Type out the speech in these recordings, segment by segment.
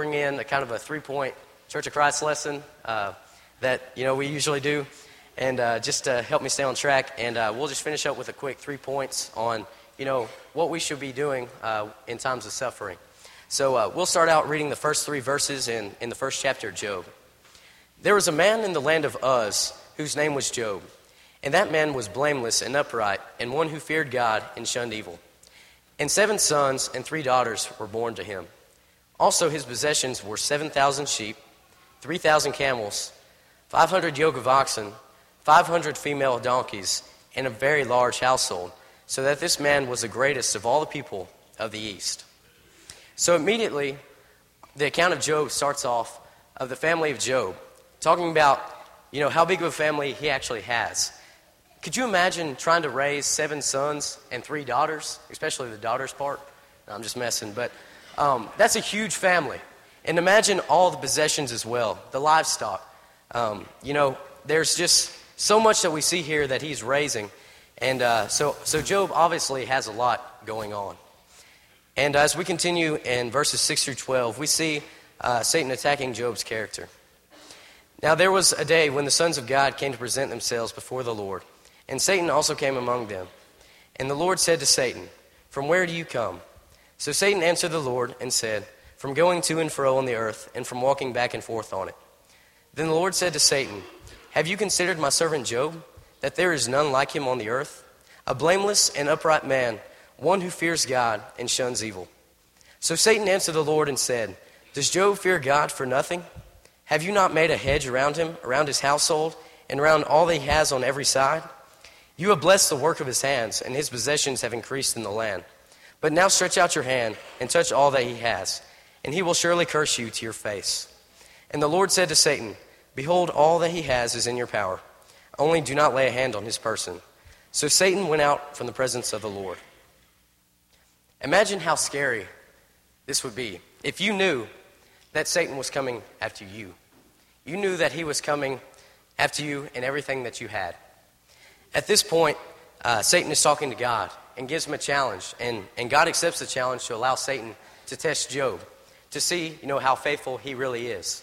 bring in a kind of a three-point Church of Christ lesson uh, that you know we usually do, and uh, just to help me stay on track. And uh, we'll just finish up with a quick three points on you know what we should be doing uh, in times of suffering. So uh, we'll start out reading the first three verses in, in the first chapter of Job. There was a man in the land of Uz whose name was Job, and that man was blameless and upright, and one who feared God and shunned evil. And seven sons and three daughters were born to him. Also, his possessions were 7,000 sheep, 3,000 camels, 500 yoke of oxen, 500 female donkeys, and a very large household, so that this man was the greatest of all the people of the East. So, immediately, the account of Job starts off of the family of Job, talking about you know how big of a family he actually has. Could you imagine trying to raise seven sons and three daughters, especially the daughters part? I'm just messing, but um, that's a huge family. And imagine all the possessions as well, the livestock. Um, you know, there's just so much that we see here that he's raising. And uh, so, so Job obviously has a lot going on. And as we continue in verses 6 through 12, we see uh, Satan attacking Job's character. Now, there was a day when the sons of God came to present themselves before the Lord, and Satan also came among them. And the Lord said to Satan, From where do you come? So Satan answered the Lord and said, From going to and fro on the earth, and from walking back and forth on it. Then the Lord said to Satan, Have you considered my servant Job, that there is none like him on the earth? A blameless and upright man, one who fears God and shuns evil. So Satan answered the Lord and said, Does Job fear God for nothing? Have you not made a hedge around him, around his household, and around all that he has on every side? You have blessed the work of his hands, and his possessions have increased in the land. But now stretch out your hand and touch all that he has, and he will surely curse you to your face. And the Lord said to Satan, Behold, all that he has is in your power. Only do not lay a hand on his person. So Satan went out from the presence of the Lord. Imagine how scary this would be if you knew that Satan was coming after you. You knew that he was coming after you and everything that you had. At this point, uh, Satan is talking to God and gives him a challenge. And, and God accepts the challenge to allow Satan to test Job to see, you know, how faithful he really is.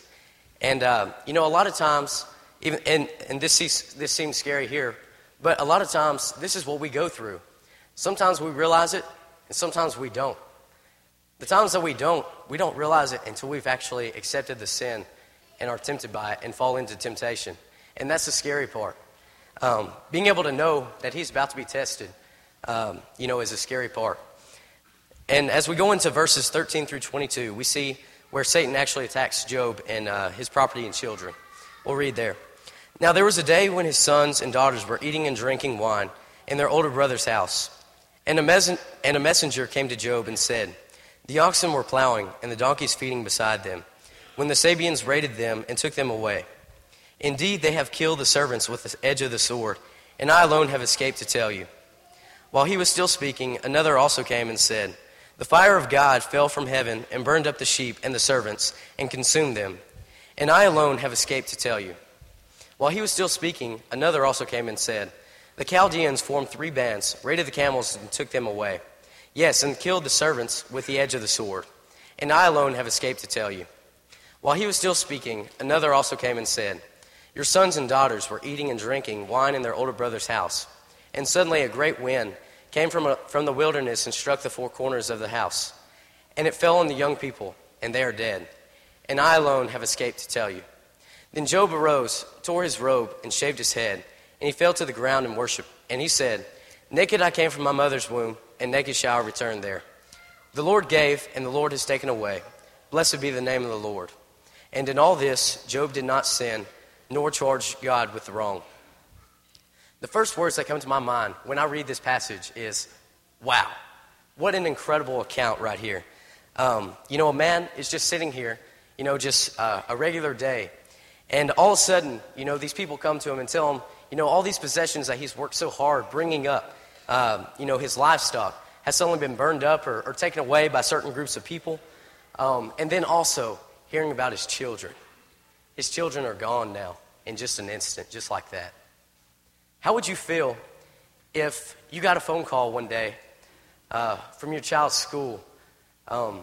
And, uh, you know, a lot of times, even, and, and this, this seems scary here, but a lot of times this is what we go through. Sometimes we realize it, and sometimes we don't. The times that we don't, we don't realize it until we've actually accepted the sin and are tempted by it and fall into temptation. And that's the scary part. Um, being able to know that he's about to be tested um, you know, is a scary part. And as we go into verses 13 through 22, we see where Satan actually attacks Job and uh, his property and children. We'll read there. Now, there was a day when his sons and daughters were eating and drinking wine in their older brother's house. And a, mes- and a messenger came to Job and said, The oxen were plowing, and the donkeys feeding beside them, when the Sabeans raided them and took them away. Indeed, they have killed the servants with the edge of the sword, and I alone have escaped to tell you. While he was still speaking, another also came and said, The fire of God fell from heaven and burned up the sheep and the servants and consumed them. And I alone have escaped to tell you. While he was still speaking, another also came and said, The Chaldeans formed three bands, raided the camels, and took them away. Yes, and killed the servants with the edge of the sword. And I alone have escaped to tell you. While he was still speaking, another also came and said, Your sons and daughters were eating and drinking wine in their older brother's house. And suddenly a great wind came from, a, from the wilderness and struck the four corners of the house. And it fell on the young people, and they are dead. And I alone have escaped to tell you. Then Job arose, tore his robe, and shaved his head. And he fell to the ground and worshiped. And he said, Naked I came from my mother's womb, and naked shall I return there. The Lord gave, and the Lord has taken away. Blessed be the name of the Lord. And in all this, Job did not sin, nor charge God with the wrong. The first words that come to my mind when I read this passage is, wow, what an incredible account right here. Um, you know, a man is just sitting here, you know, just uh, a regular day. And all of a sudden, you know, these people come to him and tell him, you know, all these possessions that he's worked so hard bringing up, uh, you know, his livestock has suddenly been burned up or, or taken away by certain groups of people. Um, and then also hearing about his children. His children are gone now in just an instant, just like that. How would you feel if you got a phone call one day uh, from your child's school um,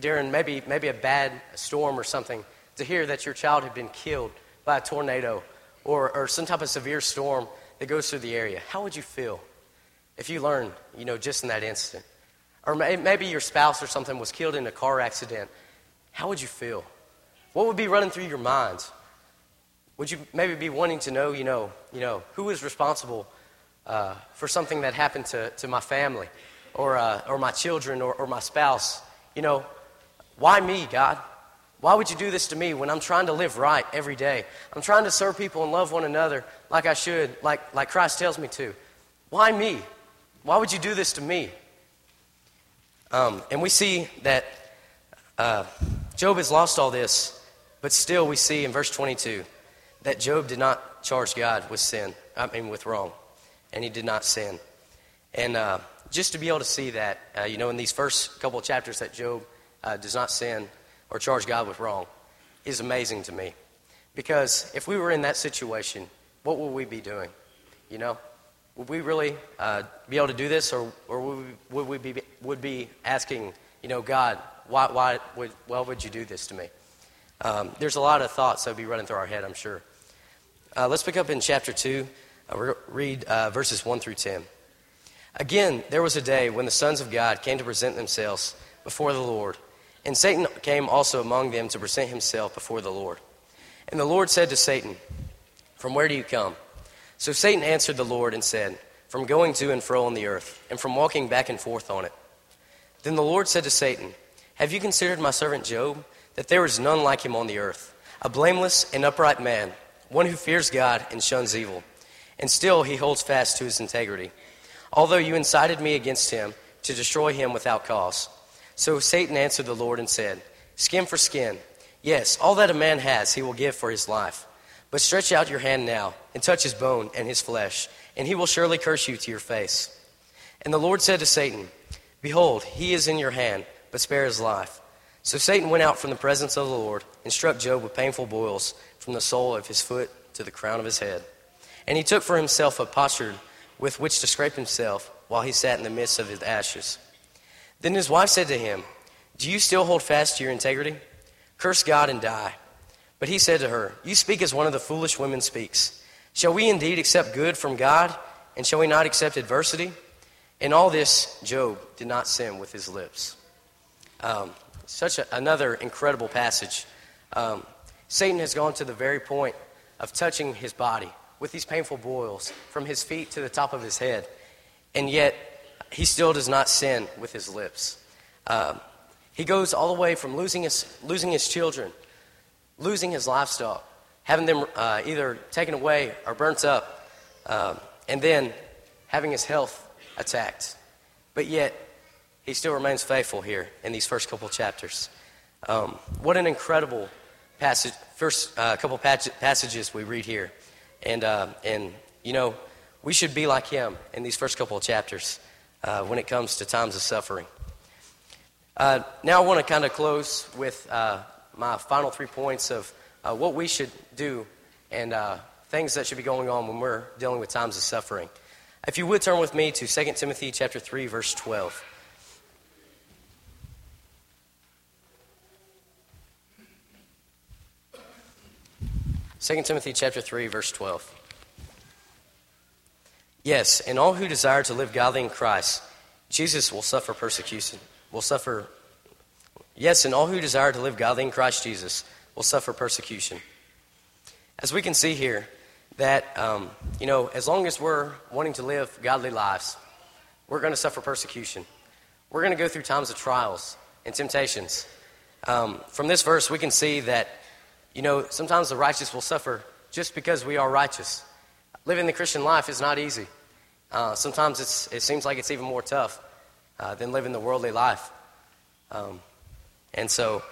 during maybe, maybe a bad storm or something to hear that your child had been killed by a tornado or, or some type of severe storm that goes through the area, how would you feel if you learned, you know, just in that instant? Or may, maybe your spouse or something was killed in a car accident. How would you feel? What would be running through your minds? Would you maybe be wanting to know, you know, you know, who is responsible uh, for something that happened to, to my family or, uh, or my children or, or my spouse? You know, why me, God? Why would you do this to me when I'm trying to live right every day? I'm trying to serve people and love one another like I should, like, like Christ tells me to. Why me? Why would you do this to me? Um, and we see that uh, Job has lost all this, but still we see in verse 22 that Job did not charge God with sin, I mean, with wrong, and he did not sin. And uh, just to be able to see that, uh, you know, in these first couple of chapters that Job uh, does not sin or charge God with wrong is amazing to me. Because if we were in that situation, what would we be doing? You know? Would we really uh, be able to do this, or, or would, we, would we be, would be asking, you know, God, why, why, would, why would you do this to me? Um, there's a lot of thoughts that would be running through our head, I'm sure. Uh, let's pick up in chapter 2. Uh, read uh, verses 1 through 10. Again, there was a day when the sons of God came to present themselves before the Lord and Satan came also among them to present himself before the Lord. And the Lord said to Satan, From where do you come? So Satan answered the Lord and said, From going to and fro on the earth, and from walking back and forth on it. Then the Lord said to Satan, Have you considered my servant Job, that there is none like him on the earth, a blameless and upright man, one who fears God and shuns evil? And still he holds fast to his integrity, although you incited me against him to destroy him without cause. So Satan answered the Lord and said, Skin for skin. Yes, all that a man has he will give for his life. But stretch out your hand now and touch his bone and his flesh, and he will surely curse you to your face. And the Lord said to Satan, Behold, he is in your hand, but spare his life. So Satan went out from the presence of the Lord and struck Job with painful boils from the sole of his foot to the crown of his head. And he took for himself a potsherd with which to scrape himself while he sat in the midst of his ashes. Then his wife said to him, Do you still hold fast to your integrity? Curse God and die. But he said to her, You speak as one of the foolish women speaks. Shall we indeed accept good from God, and shall we not accept adversity? In all this, Job did not sin with his lips. Um, such a, another incredible passage. Um, Satan has gone to the very point of touching his body with these painful boils from his feet to the top of his head. And yet, he still does not sin with his lips. Uh, he goes all the way from losing his, losing his children, losing his livestock, having them uh, either taken away or burnt up, uh, and then having his health attacked. But yet, he still remains faithful here in these first couple chapters. Um, what an incredible passage, first uh, couple passages we read here. And, uh, and, you know, we should be like him in these first couple of chapters uh, when it comes to times of suffering. Uh, now, I want to kind of close with uh, my final three points of uh, what we should do and things that should be going on when we're dealing with times of suffering. If you would turn with me to 2 Timothy chapter 3, verse 12. Second Timothy chapter 3 verse 12. Yes, and all who desire to live godly in Christ, Jesus will suffer persecution. Will suffer. Yes, and all who desire to live godly in Christ Jesus will suffer persecution. As we can see here, that um, you know, as long as we're wanting to live godly lives, we're going to suffer persecution. We're going to go through times of trials and temptations. Um, from this verse, we can see that you know sometimes the righteous will suffer just because we are righteous. Living the Christian life is not easy. Uh, sometimes it seems like it's even more tough uh, than living the worldly life. Um, and so,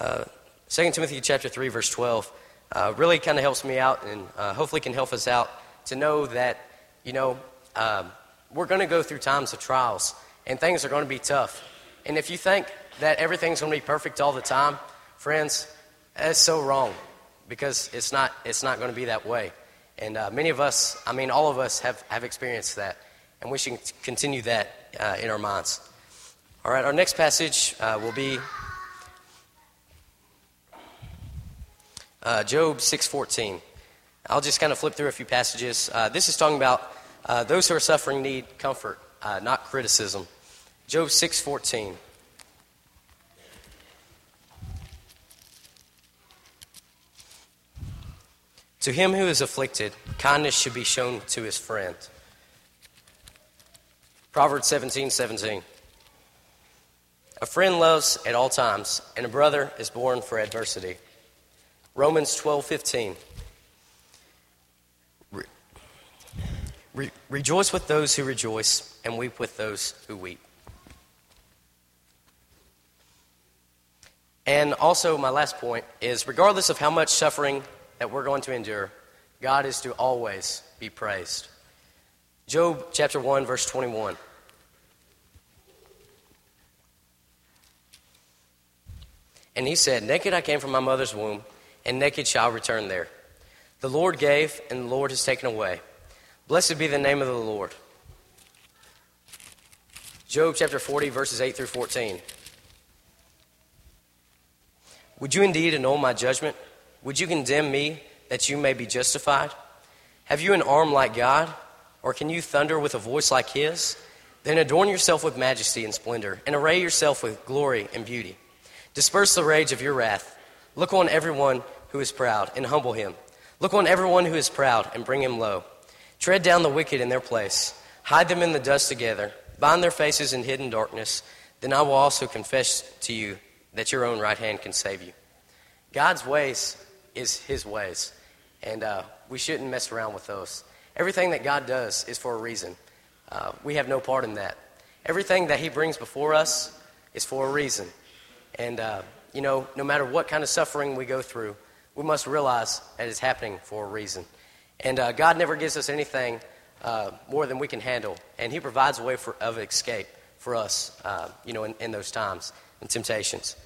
uh, 2 Timothy chapter 3, verse 12, uh, really kind of helps me out and uh, hopefully can help us out to know that, you know, um, we're going to go through times of trials and things are going to be tough. And if you think that everything's going to be perfect all the time, friends, that's so wrong because it's not, it's not going to be that way. And uh, many of us, I mean, all of us have, have experienced that. And we should continue that uh, in our minds. All right, our next passage uh, will be uh, Job 6.14. I'll just kind of flip through a few passages. Uh, this is talking about uh, those who are suffering need comfort, not criticism. Job 6.14. To him who is afflicted, kindness should be shown to his friend. Proverbs 17 17. A friend loves at all times, and a brother is born for adversity. Romans 12 15. Re- re- rejoice with those who rejoice, and weep with those who weep. And also, my last point is regardless of how much suffering that we're going to endure, God is to always be praised. Job chapter 1, verse 21. And he said, Naked I came from my mother's womb, and naked shall I return there. The Lord gave, and the Lord has taken away. Blessed be the name of the Lord. Job chapter 40, verses 8 through 14. Would you indeed annul my judgment? Would you condemn me that you may be justified? Have you an arm like God? Or can you thunder with a voice like his? Then adorn yourself with majesty and splendor, and array yourself with glory and beauty. Disperse the rage of your wrath. Look on everyone who is proud, and humble him. Look on everyone who is proud, and bring him low. Tread down the wicked in their place. Hide them in the dust together. Bind their faces in hidden darkness. Then I will also confess to you that your own right hand can save you. God's ways is his ways. And uh, we shouldn't mess around with those. Everything that God does is for a reason. Uh, we have no part in that. Everything that he brings before us is for a reason. And, uh, you know, no matter what kind of suffering we go through, we must realize that it's happening for a reason. And uh, God never gives us anything uh, more than we can handle. And he provides a way for, of escape for us, uh, you know, in, in those times and temptations.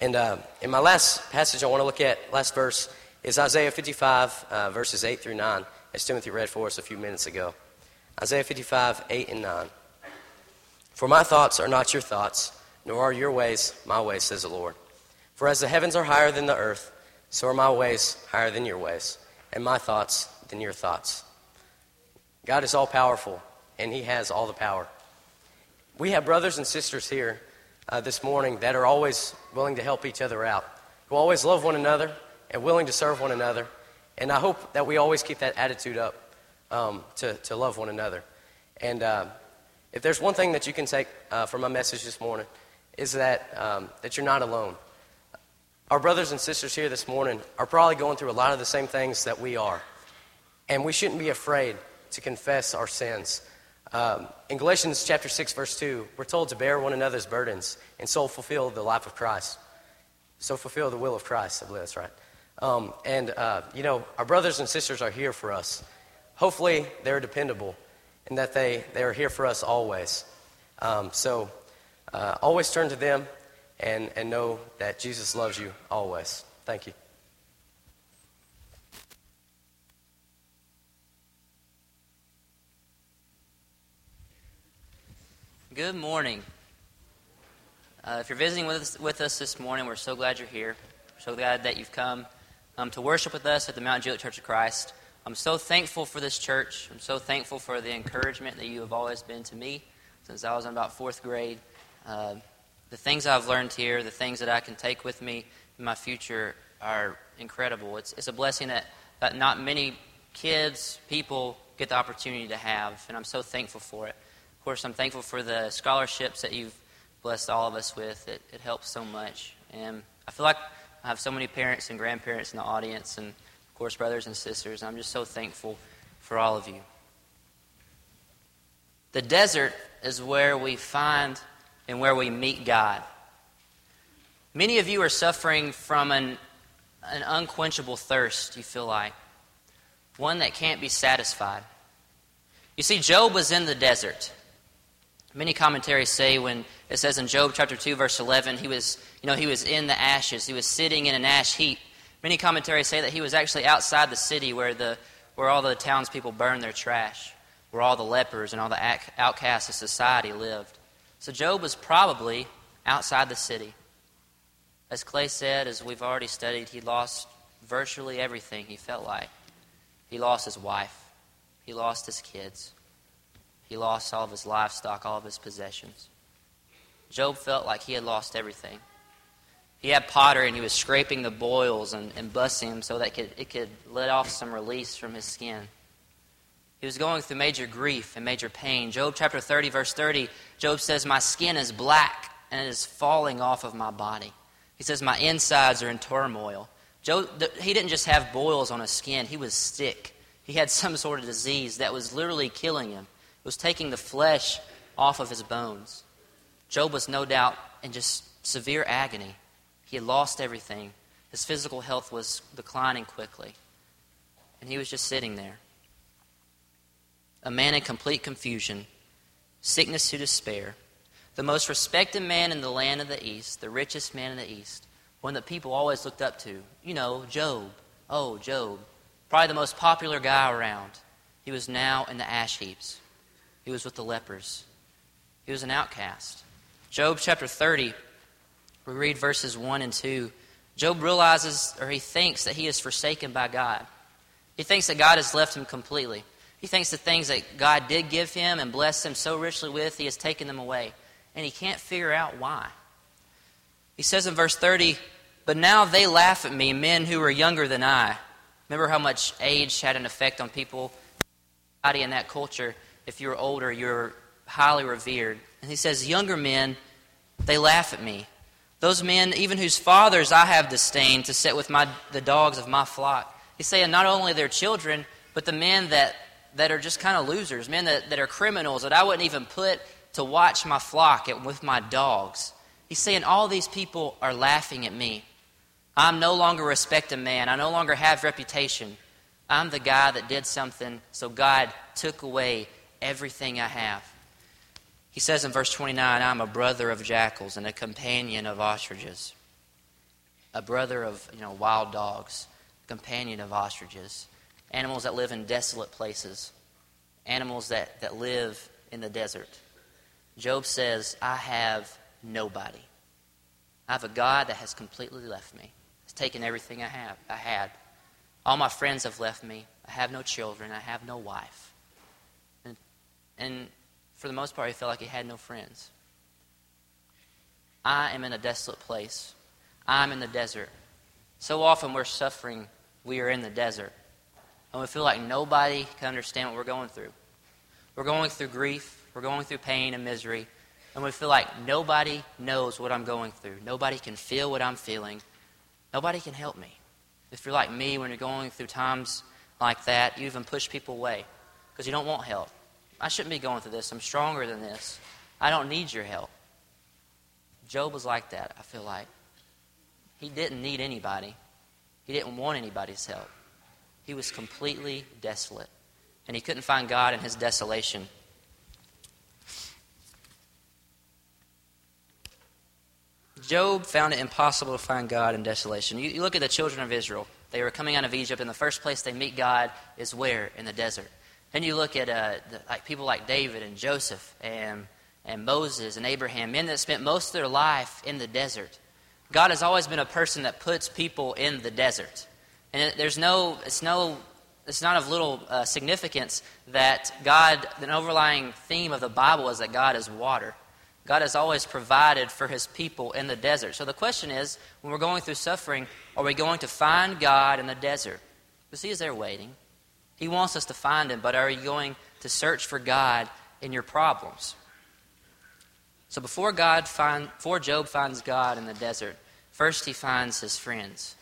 And uh, in my last passage I want to look at, last verse, is Isaiah 55, uh, verses 8 through 9, as Timothy read for us a few minutes ago. Isaiah 55, 8 and 9. For my thoughts are not your thoughts, nor are your ways my ways, says the Lord. For as the heavens are higher than the earth, so are my ways higher than your ways, and my thoughts than your thoughts. God is all powerful, and He has all the power. We have brothers and sisters here uh, this morning that are always willing to help each other out, who always love one another and willing to serve one another. And I hope that we always keep that attitude up um, to, to love one another. And uh, if there's one thing that you can take uh, from my message this morning, is that, um, that you're not alone. Our brothers and sisters here this morning are probably going through a lot of the same things that we are. And we shouldn't be afraid to confess our sins. Um, in Galatians chapter 6, verse 2, we're told to bear one another's burdens and so fulfill the life of Christ. So fulfill the will of Christ, I believe that's right. Um, and, uh, you know, our brothers and sisters are here for us. Hopefully, they're dependable and that they, they are here for us always. Um, so uh, always turn to them and, and know that Jesus loves you always. Thank you. Good morning. Uh, if you're visiting with us, with us this morning, we're so glad you're here. We're so glad that you've come um, to worship with us at the Mount Juliet Church of Christ. I'm so thankful for this church. I'm so thankful for the encouragement that you have always been to me since I was in about fourth grade. Uh, the things I've learned here, the things that I can take with me in my future are incredible. It's, it's a blessing that, that not many kids, people get the opportunity to have, and I'm so thankful for it. Of course, I'm thankful for the scholarships that you've blessed all of us with. It, it helps so much. And I feel like I have so many parents and grandparents in the audience, and of course, brothers and sisters. And I'm just so thankful for all of you. The desert is where we find and where we meet God. Many of you are suffering from an, an unquenchable thirst, you feel like, one that can't be satisfied. You see, Job was in the desert. Many commentaries say when it says in Job chapter 2 verse 11 he was you know he was in the ashes. He was sitting in an ash heap. Many commentaries say that he was actually outside the city where the where all the townspeople burned their trash where all the lepers and all the outcasts of society lived. So Job was probably outside the city. As Clay said as we've already studied he lost virtually everything he felt like. He lost his wife, he lost his kids, he lost all of his livestock, all of his possessions. Job felt like he had lost everything. He had pottery and he was scraping the boils and, and busting them so that it could, it could let off some release from his skin. He was going through major grief and major pain. Job chapter 30, verse 30, Job says, My skin is black and it is falling off of my body. He says, My insides are in turmoil. Job, he didn't just have boils on his skin, he was sick. He had some sort of disease that was literally killing him, it was taking the flesh off of his bones. Job was no doubt in just severe agony. He had lost everything. His physical health was declining quickly. And he was just sitting there. A man in complete confusion, sickness to despair, the most respected man in the land of the East, the richest man in the East, one that people always looked up to. You know, Job. Oh, Job. Probably the most popular guy around. He was now in the ash heaps. He was with the lepers. He was an outcast. Job chapter 30, we read verses 1 and 2. Job realizes, or he thinks, that he is forsaken by God. He thinks that God has left him completely. He thinks the things that God did give him and blessed him so richly with, he has taken them away. And he can't figure out why. He says in verse 30, But now they laugh at me, men who are younger than I. Remember how much age had an effect on people in that culture. If you're older, you're highly revered. And he says, Younger men, they laugh at me. Those men, even whose fathers I have disdained, to sit with my, the dogs of my flock. He's saying not only their children, but the men that, that are just kind of losers, men that, that are criminals that I wouldn't even put to watch my flock with my dogs. He's saying all these people are laughing at me. I'm no longer respected man. I no longer have reputation. I'm the guy that did something, so God took away everything I have. He says in verse 29, I'm a brother of jackals and a companion of ostriches. A brother of you know, wild dogs, companion of ostriches. Animals that live in desolate places. Animals that, that live in the desert. Job says, I have nobody. I have a God that has completely left me. Has taken everything I have I had. All my friends have left me. I have no children. I have no wife. And, for the most part, he felt like he had no friends. I am in a desolate place. I'm in the desert. So often we're suffering, we are in the desert. And we feel like nobody can understand what we're going through. We're going through grief, we're going through pain and misery, and we feel like nobody knows what I'm going through. Nobody can feel what I'm feeling. Nobody can help me. If you're like me, when you're going through times like that, you even push people away because you don't want help. I shouldn't be going through this. I'm stronger than this. I don't need your help. Job was like that, I feel like. He didn't need anybody, he didn't want anybody's help. He was completely desolate, and he couldn't find God in his desolation. Job found it impossible to find God in desolation. You, you, look at the children of Israel. They were coming out of Egypt, and the first place they meet God is where? In the desert. Then you look at uh, the, like people like David and Joseph and, and Moses and Abraham, men that spent most of their life in the desert. God has always been a person that puts people in the desert. And there's no, it's no, it's not of little uh, significance that God, the overlying theme of the Bible is that God is water. God has always provided for his people in the desert. So the question is when we're going through suffering, are we going to find God in the desert? Because he is there waiting. He wants us to find Him, but are you going to search for God in your problems? So before God find, before Job finds God in the desert, first he finds his friends.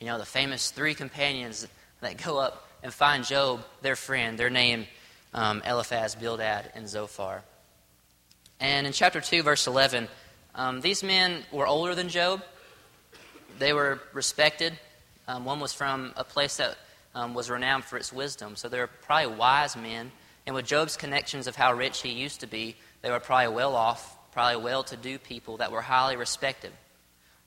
You know, the famous three companions that go up and find Job, their friend. Their name um, Eliphaz, Bildad, and Zophar. And in chapter 2, verse 11, um, these men were older than Job. They were respected. Um, one was from a place that um, was renowned for its wisdom. So they were probably wise men. And with Job's connections of how rich he used to be, they were probably well off, probably well to do people that were highly respected.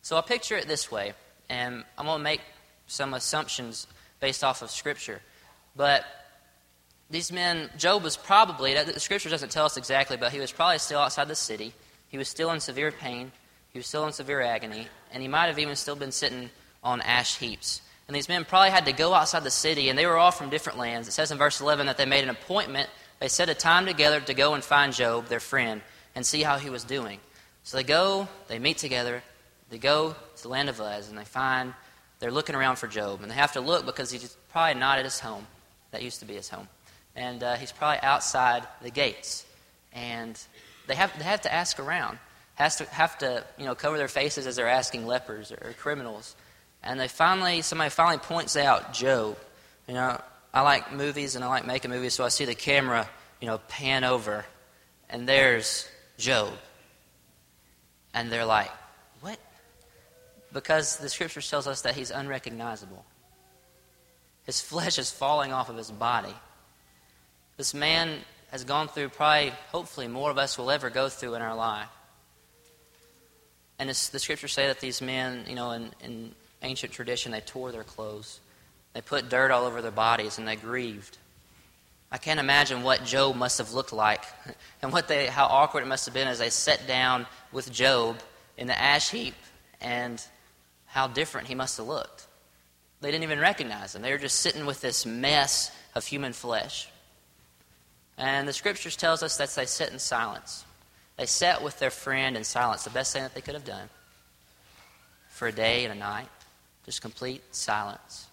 So I picture it this way, and I'm going to make some assumptions based off of Scripture. But these men, Job was probably, the Scripture doesn't tell us exactly, but he was probably still outside the city. He was still in severe pain. He was still in severe agony. And he might have even still been sitting on ash heaps. And these men probably had to go outside the city, and they were all from different lands. It says in verse 11 that they made an appointment. They set a time together to go and find Job, their friend, and see how he was doing. So they go, they meet together, they go to the land of Uz, and they find they're looking around for Job. And they have to look because he's probably not at his home. That used to be his home. And uh, he's probably outside the gates. And they have, they have to ask around, has to, have to you know, cover their faces as they're asking lepers or, or criminals. And they finally, somebody finally points out Job. You know, I like movies and I like making movies, so I see the camera, you know, pan over, and there's Job. And they're like, what? Because the scripture tells us that he's unrecognizable. His flesh is falling off of his body. This man has gone through probably, hopefully, more of us will ever go through in our life. And the scriptures say that these men, you know, in, in ancient tradition, they tore their clothes. They put dirt all over their bodies and they grieved. I can't imagine what Job must have looked like and what they, how awkward it must have been as they sat down with Job in the ash heap and how different he must have looked. They didn't even recognize him. They were just sitting with this mess of human flesh. And the scriptures tells us that they sat in silence. They sat with their friend in silence, the best thing that they could have done. For a day and a night, just complete silence.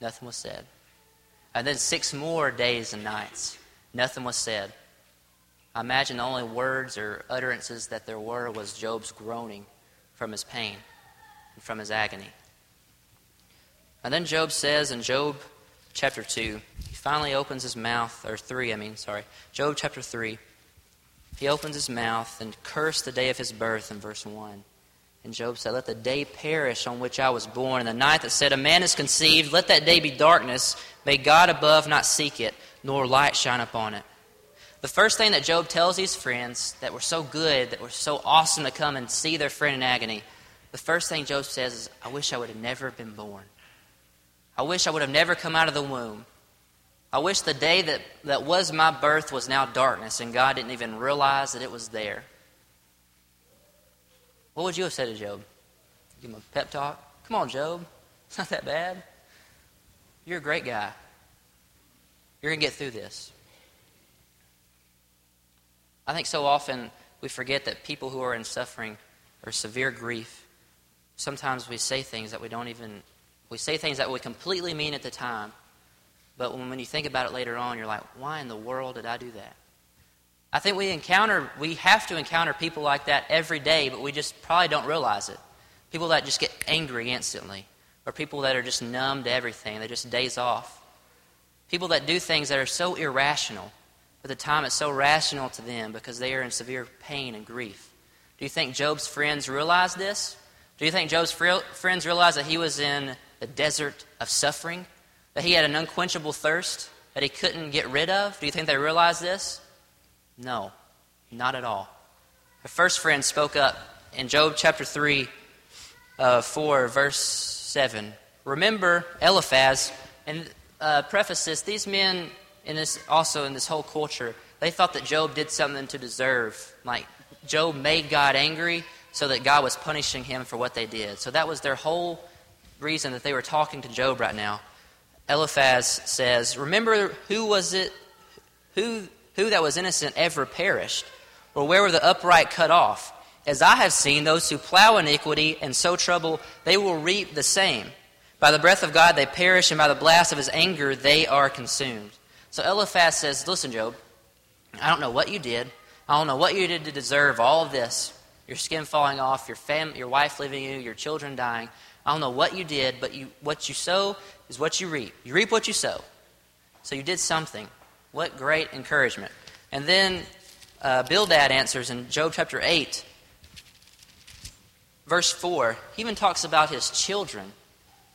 Nothing was said. And then six more days and nights, nothing was said. I imagine the only words or utterances that there were was Job's groaning from his pain and from his agony. And then Job says in Job chapter 2, he finally opens his mouth, or 3, I mean, sorry. Job chapter 3. He opens his mouth and cursed the day of his birth in verse 1. And Job said, Let the day perish on which I was born, and the night that said, A man is conceived, let that day be darkness. May God above not seek it, nor light shine upon it. The first thing that Job tells his friends that were so good, that were so awesome to come and see their friend in agony, the first thing Job says is, I wish I would have never been born. I wish I would have never come out of the womb. I wish the day that, that was my birth was now darkness and God didn't even realize that it was there. What would you have said to Job? Give him a pep talk? Come on, Job. It's not that bad. You're a great guy. You're going to get through this. I think so often we forget that people who are in suffering or severe grief, sometimes we say things that we don't even, we say things that we completely mean at the time, but when, when you think about it later on, you're like, why in the world did I do that? I think we encounter, we have to encounter people like that every day, but we just probably don't realize it. People that just get angry instantly, or people that are just numb to everything, they just days off. People that do things that are so irrational, but the time it's so rational to them because they are in severe pain and grief. Do you think Job's friends realized this? Do you think Job's friends realized that he was in the desert of suffering? That he had an unquenchable thirst that he couldn't get rid of? Do you think they realized this? No, not at all. The first friend spoke up in Job chapter 3, uh, 4, verse 7. Remember Eliphaz, and uh, preface this, these men, in this, also in this whole culture, they thought that Job did something to deserve. Like, Job made God angry so that God was punishing him for what they did. So that was their whole reason that they were talking to Job right now. Eliphaz says, Remember who was it, who who that was innocent ever perished? Or where were the upright cut off? As I have seen, those who plow iniquity and sow trouble, they will reap the same. By the breath of God they perish, and by the blast of his anger they are consumed. So Eliphaz says, Listen, Job, I don't know what you did. I don't know what you did to deserve all of this your skin falling off, your, fam- your wife leaving you, your children dying. I don't know what you did, but you, what you sow is what you reap. You reap what you sow. So you did something. What great encouragement. And then uh, Bildad answers in Job chapter 8, verse 4. He even talks about his children.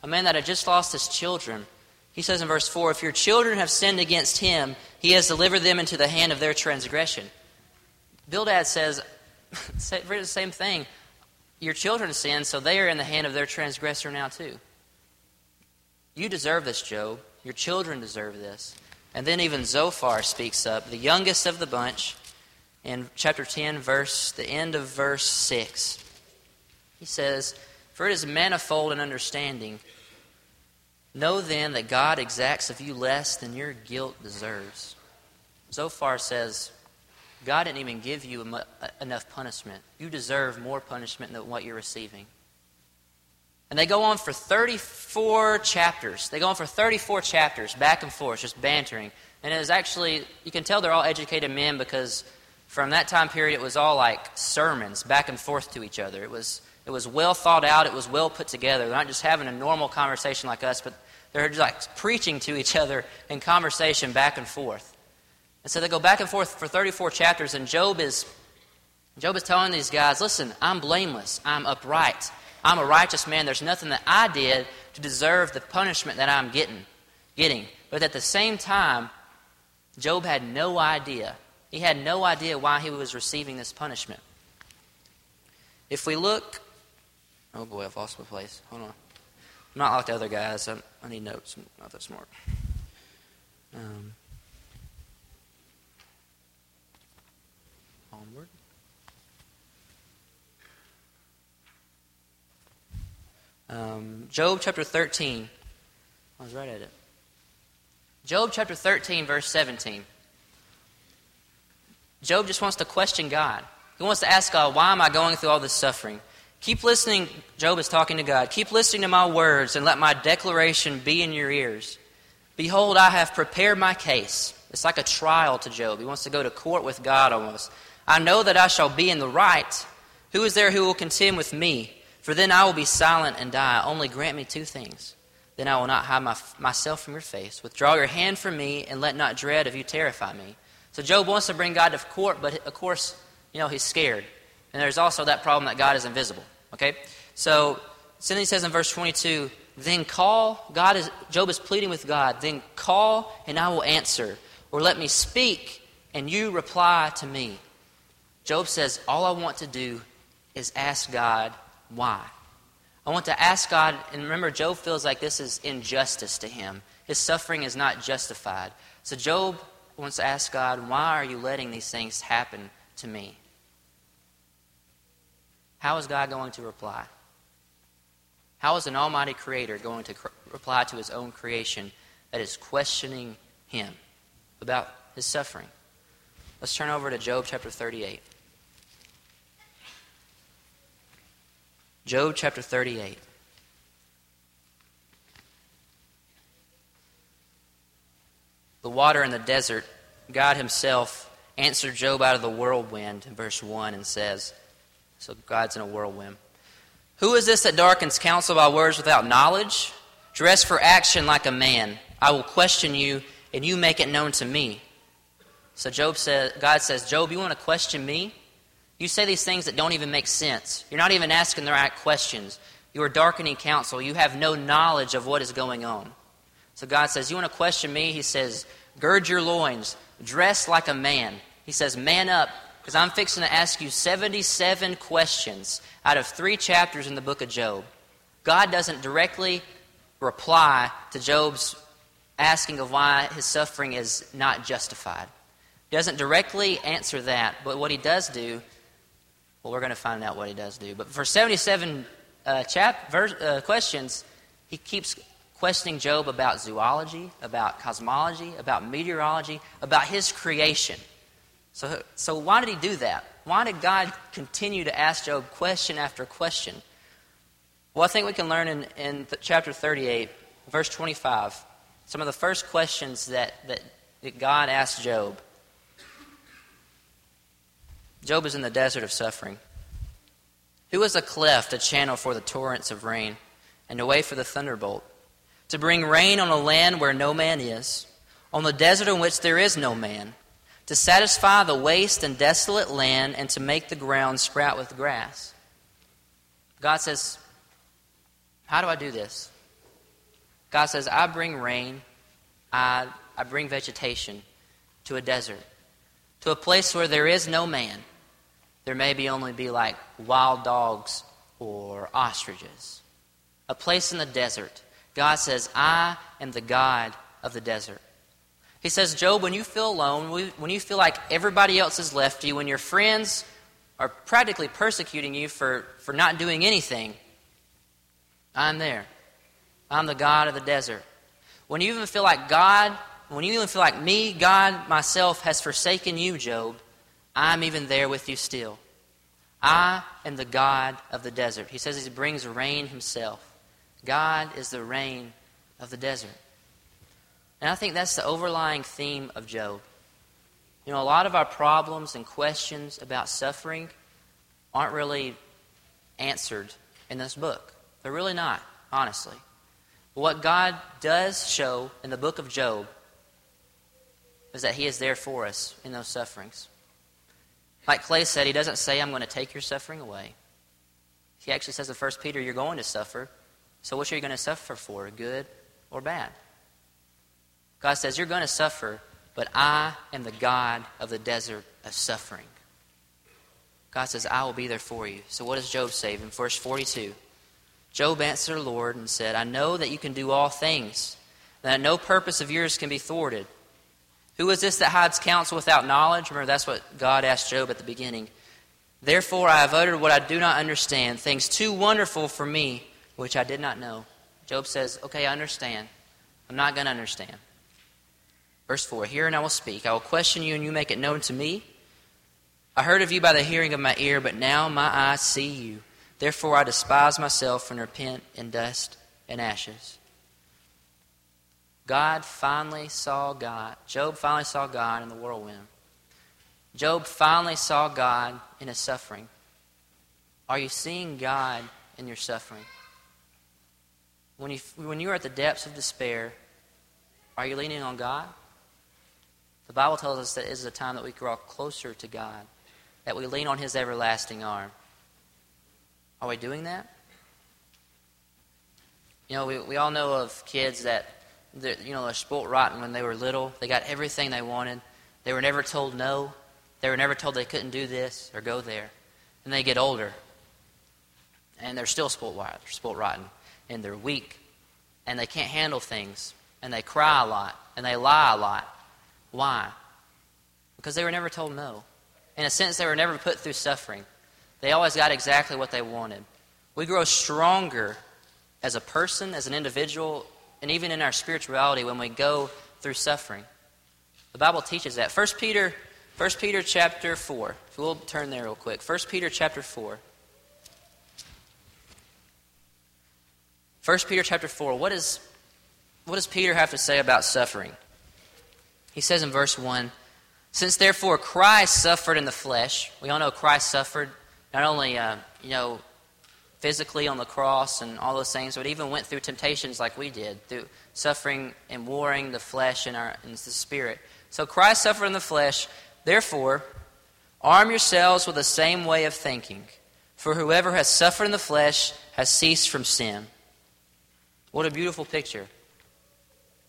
A man that had just lost his children. He says in verse 4 If your children have sinned against him, he has delivered them into the hand of their transgression. Bildad says the same thing. Your children sinned, so they are in the hand of their transgressor now, too. You deserve this, Job. Your children deserve this. And then even Zophar speaks up, the youngest of the bunch, in chapter 10, verse the end of verse 6. He says, for it is manifold in understanding. Know then that God exacts of you less than your guilt deserves. Zophar says, God didn't even give you enough punishment. You deserve more punishment than what you're receiving. And they go on for 34 chapters. They go on for 34 chapters, back and forth, just bantering. And it was actually, you can tell they're all educated men because from that time period, it was all like sermons back and forth to each other. It was, it was well thought out, it was well put together. They're not just having a normal conversation like us, but they're just like preaching to each other in conversation back and forth. And so they go back and forth for 34 chapters, and Job is, Job is telling these guys, listen, I'm blameless, I'm upright. I'm a righteous man. There's nothing that I did to deserve the punishment that I'm getting. getting. But at the same time, Job had no idea. He had no idea why he was receiving this punishment. If we look, oh boy, I've lost my place. Hold on. I'm not like the other guys. I'm, i need notes. I'm not that smart. Um, Um, Job chapter 13. I was right at it. Job chapter 13, verse 17. Job just wants to question God. He wants to ask God, why am I going through all this suffering? Keep listening, Job is talking to God. Keep listening to my words and let my declaration be in your ears. Behold, I have prepared my case. It's like a trial to Job. He wants to go to court with God almost. I know that I shall be in the right. Who is there who will contend with me? For then I will be silent and die. Only grant me two things. Then I will not hide my, myself from your face. Withdraw your hand from me, and let not dread of you terrify me. So Job wants to bring God to court, but of course, you know, he's scared. And there's also that problem that God is invisible. Okay? So, he says in verse 22, then call, God is, Job is pleading with God, then call and I will answer. Or let me speak and you reply to me. Job says, all I want to do is ask God why? I want to ask God, and remember, Job feels like this is injustice to him. His suffering is not justified. So Job wants to ask God, why are you letting these things happen to me? How is God going to reply? How is an almighty creator going to cr- reply to his own creation that is questioning him about his suffering? Let's turn over to Job chapter 38. Job chapter 38. The water in the desert, God Himself answered Job out of the whirlwind in verse 1 and says, So God's in a whirlwind. Who is this that darkens counsel by words without knowledge? Dress for action like a man. I will question you, and you make it known to me. So Job says, God says, Job, you want to question me? You say these things that don't even make sense. You're not even asking the right questions. You are darkening counsel. You have no knowledge of what is going on. So God says, You want to question me? He says, Gird your loins, dress like a man. He says, Man up, because I'm fixing to ask you 77 questions out of three chapters in the book of Job. God doesn't directly reply to Job's asking of why his suffering is not justified. He doesn't directly answer that, but what he does do well, we're going to find out what he does do. But for 77 uh, chap, verse, uh, questions, he keeps questioning Job about zoology, about cosmology, about meteorology, about his creation. So, so why did he do that? Why did God continue to ask Job question after question? Well, I think we can learn in, in chapter 38, verse 25, some of the first questions that, that, that God asked Job. Job is in the desert of suffering. Who is a cleft, a channel for the torrents of rain, and a way for the thunderbolt? To bring rain on a land where no man is, on the desert in which there is no man, to satisfy the waste and desolate land, and to make the ground sprout with grass. God says, How do I do this? God says, I bring rain, I, I bring vegetation to a desert, to a place where there is no man there may be only be like wild dogs or ostriches. A place in the desert. God says, I am the God of the desert. He says, Job, when you feel alone, when you feel like everybody else has left you, when your friends are practically persecuting you for, for not doing anything, I'm there. I'm the God of the desert. When you even feel like God, when you even feel like me, God, myself, has forsaken you, Job, I'm even there with you still. I am the God of the desert. He says he brings rain himself. God is the rain of the desert. And I think that's the overlying theme of Job. You know, a lot of our problems and questions about suffering aren't really answered in this book. They're really not, honestly. But what God does show in the book of Job is that He is there for us in those sufferings. Like Clay said, He doesn't say, I'm going to take your suffering away. He actually says in 1 Peter, You're going to suffer. So what are you going to suffer for, good or bad? God says, You're going to suffer, but I am the God of the desert of suffering. God says, I will be there for you. So what does Job say in verse 42? Job answered the Lord and said, I know that you can do all things, that no purpose of yours can be thwarted. Who is this that hides counsel without knowledge? Remember, that's what God asked Job at the beginning. Therefore, I have uttered what I do not understand, things too wonderful for me, which I did not know. Job says, Okay, I understand. I'm not going to understand. Verse 4 Hear and I will speak. I will question you, and you make it known to me. I heard of you by the hearing of my ear, but now my eyes see you. Therefore I despise myself and repent in dust and ashes. God finally saw God. Job finally saw God in the whirlwind. Job finally saw God in his suffering. Are you seeing God in your suffering? When, you, when you're at the depths of despair, are you leaning on God? The Bible tells us that it is a time that we draw closer to God, that we lean on His everlasting arm. Are we doing that? You know, we, we all know of kids that, you know, they're spoilt rotten when they were little. They got everything they wanted. They were never told no. They were never told they couldn't do this or go there. And they get older, and they're still they're spoilt rotten, and they're weak, and they can't handle things, and they cry a lot, and they lie a lot. Why? Because they were never told no. In a sense, they were never put through suffering. They always got exactly what they wanted. We grow stronger as a person, as an individual, and even in our spirituality when we go through suffering. The Bible teaches that. 1 Peter, 1 Peter chapter 4. If we'll turn there real quick. 1 Peter chapter 4. 1 Peter chapter 4. What, is, what does Peter have to say about suffering? He says in verse 1 Since therefore Christ suffered in the flesh, we all know Christ suffered not only, uh, you know, physically on the cross and all those things, but even went through temptations like we did, through suffering and warring the flesh and, our, and the spirit. So Christ suffered in the flesh. Therefore, arm yourselves with the same way of thinking. For whoever has suffered in the flesh has ceased from sin. What a beautiful picture.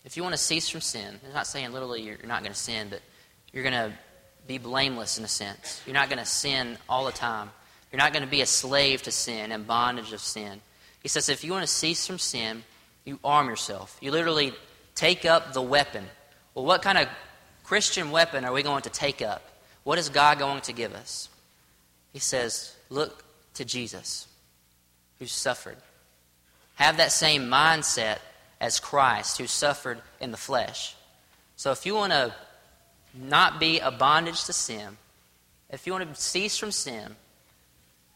If you want to cease from sin, I'm not saying literally you're not going to sin, but you're going to be blameless in a sense. You're not going to sin all the time. You're not going to be a slave to sin and bondage of sin. He says if you want to cease from sin, you arm yourself. You literally take up the weapon. Well, what kind of Christian weapon are we going to take up? What is God going to give us? He says, look to Jesus, who suffered. Have that same mindset as Christ, who suffered in the flesh. So if you want to not be a bondage to sin, if you want to cease from sin,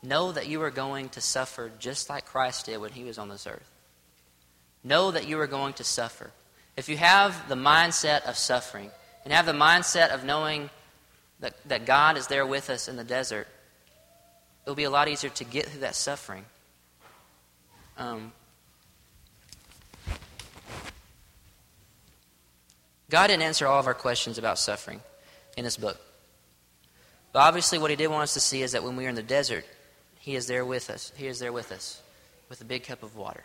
Know that you are going to suffer just like Christ did when he was on this earth. Know that you are going to suffer. If you have the mindset of suffering and have the mindset of knowing that, that God is there with us in the desert, it'll be a lot easier to get through that suffering. Um, God didn't answer all of our questions about suffering in this book. But obviously, what He did want us to see is that when we are in the desert, he is there with us. He is there with us with a big cup of water.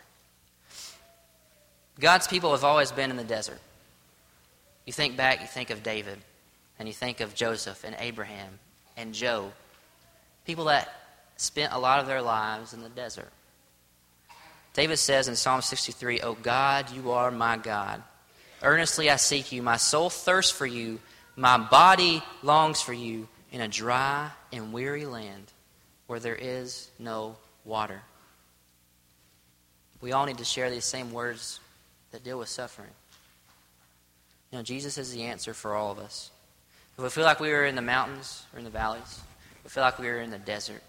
God's people have always been in the desert. You think back, you think of David, and you think of Joseph and Abraham and Job. People that spent a lot of their lives in the desert. David says in Psalm 63, O God, you are my God. Earnestly I seek you. My soul thirsts for you. My body longs for you in a dry and weary land where there is no water. We all need to share these same words that deal with suffering. You know, Jesus is the answer for all of us. If we feel like we are in the mountains or in the valleys, we feel like we are in the desert,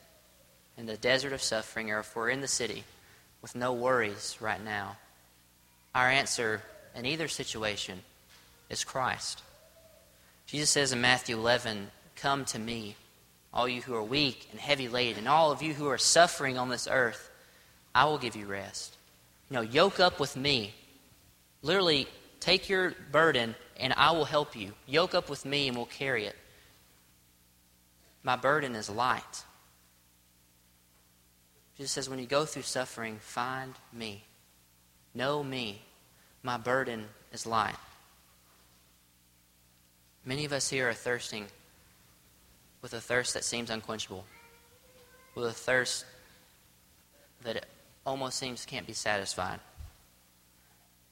in the desert of suffering, or if we're in the city with no worries right now, our answer in either situation is Christ. Jesus says in Matthew 11, Come to me, all you who are weak and heavy laden, and all of you who are suffering on this earth, I will give you rest. You know, yoke up with me. Literally, take your burden and I will help you. Yoke up with me and we'll carry it. My burden is light. Jesus says, when you go through suffering, find me. Know me. My burden is light. Many of us here are thirsting with a thirst that seems unquenchable, with a thirst that almost seems can't be satisfied.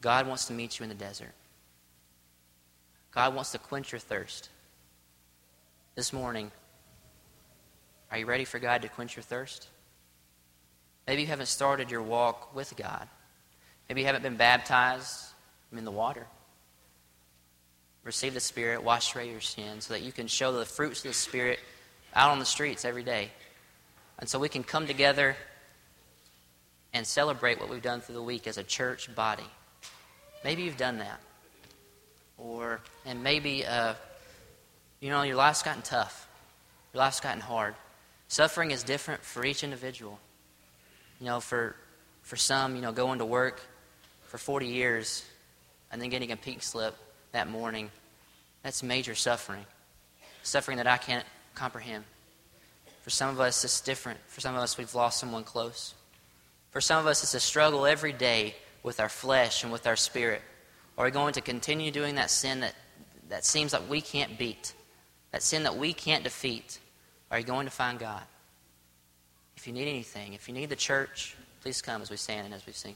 God wants to meet you in the desert. God wants to quench your thirst. This morning, are you ready for God to quench your thirst? Maybe you haven't started your walk with God. Maybe you haven't been baptized in the water. Receive the Spirit, wash away your sins, so that you can show the fruits of the Spirit out on the streets every day. And so we can come together and celebrate what we've done through the week as a church body. Maybe you've done that. Or, and maybe, uh, you know, your life's gotten tough. Your life's gotten hard. Suffering is different for each individual. You know, for, for some, you know, going to work for 40 years and then getting a pink slip that morning, that's major suffering. Suffering that I can't comprehend. For some of us, it's different. For some of us, we've lost someone close. For some of us, it's a struggle every day with our flesh and with our spirit. Are we going to continue doing that sin that, that seems like we can't beat, that sin that we can't defeat? Are you going to find God? If you need anything, if you need the church, please come as we stand and as we sing.